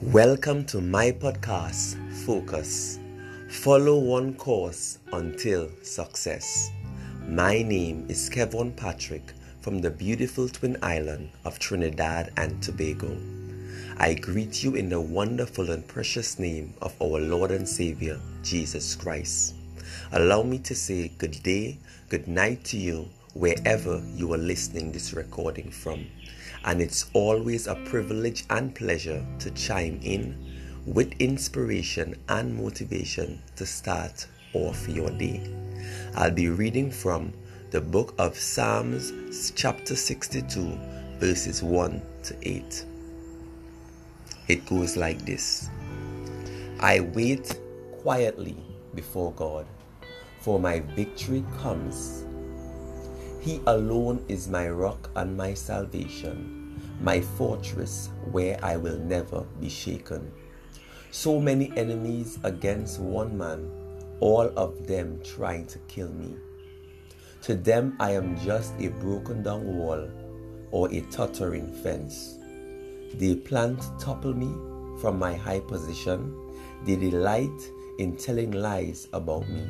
Welcome to my podcast, Focus. Follow one course until success. My name is Kevin Patrick from the beautiful twin island of Trinidad and Tobago. I greet you in the wonderful and precious name of our Lord and Savior, Jesus Christ. Allow me to say good day, good night to you wherever you are listening this recording from. And it's always a privilege and pleasure to chime in with inspiration and motivation to start off your day. I'll be reading from the book of Psalms, chapter 62, verses 1 to 8. It goes like this I wait quietly before God, for my victory comes. He alone is my rock and my salvation, my fortress where I will never be shaken. So many enemies against one man, all of them trying to kill me. To them I am just a broken down wall or a tottering fence. They plan to topple me from my high position. They delight in telling lies about me.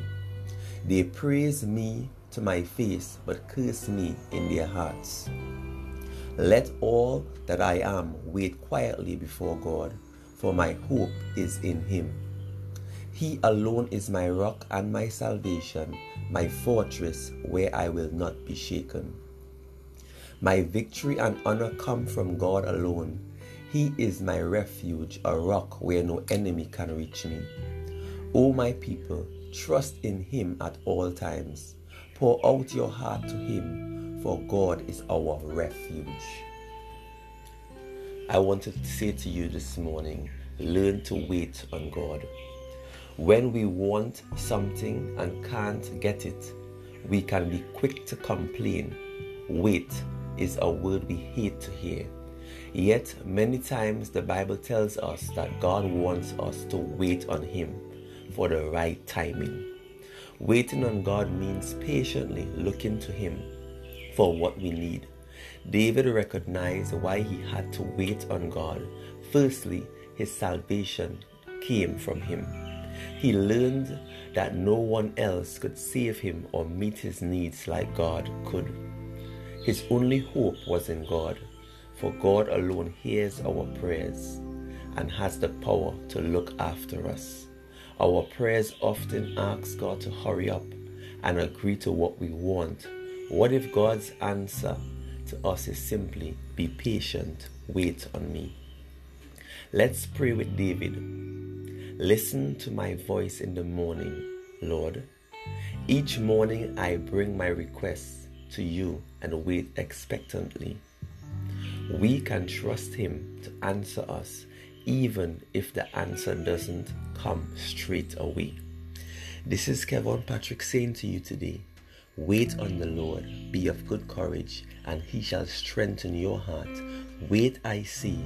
They praise me to my face, but curse me in their hearts. Let all that I am wait quietly before God, for my hope is in Him. He alone is my rock and my salvation, my fortress where I will not be shaken. My victory and honor come from God alone. He is my refuge, a rock where no enemy can reach me. O my people, trust in Him at all times. Pour out your heart to Him, for God is our refuge. I wanted to say to you this morning learn to wait on God. When we want something and can't get it, we can be quick to complain. Wait is a word we hate to hear. Yet, many times the Bible tells us that God wants us to wait on Him for the right timing. Waiting on God means patiently looking to Him for what we need. David recognized why he had to wait on God. Firstly, his salvation came from Him. He learned that no one else could save him or meet his needs like God could. His only hope was in God, for God alone hears our prayers and has the power to look after us. Our prayers often ask God to hurry up and agree to what we want. What if God's answer to us is simply, Be patient, wait on me? Let's pray with David. Listen to my voice in the morning, Lord. Each morning I bring my requests to you and wait expectantly. We can trust Him to answer us even if the answer doesn't come straight away. This is Kevin Patrick saying to you today wait on the Lord, be of good courage, and he shall strengthen your heart. Wait, I see,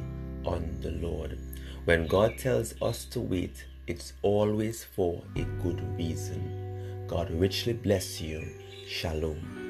on the Lord. When God tells us to wait, it's always for a good reason. God richly bless you. Shalom.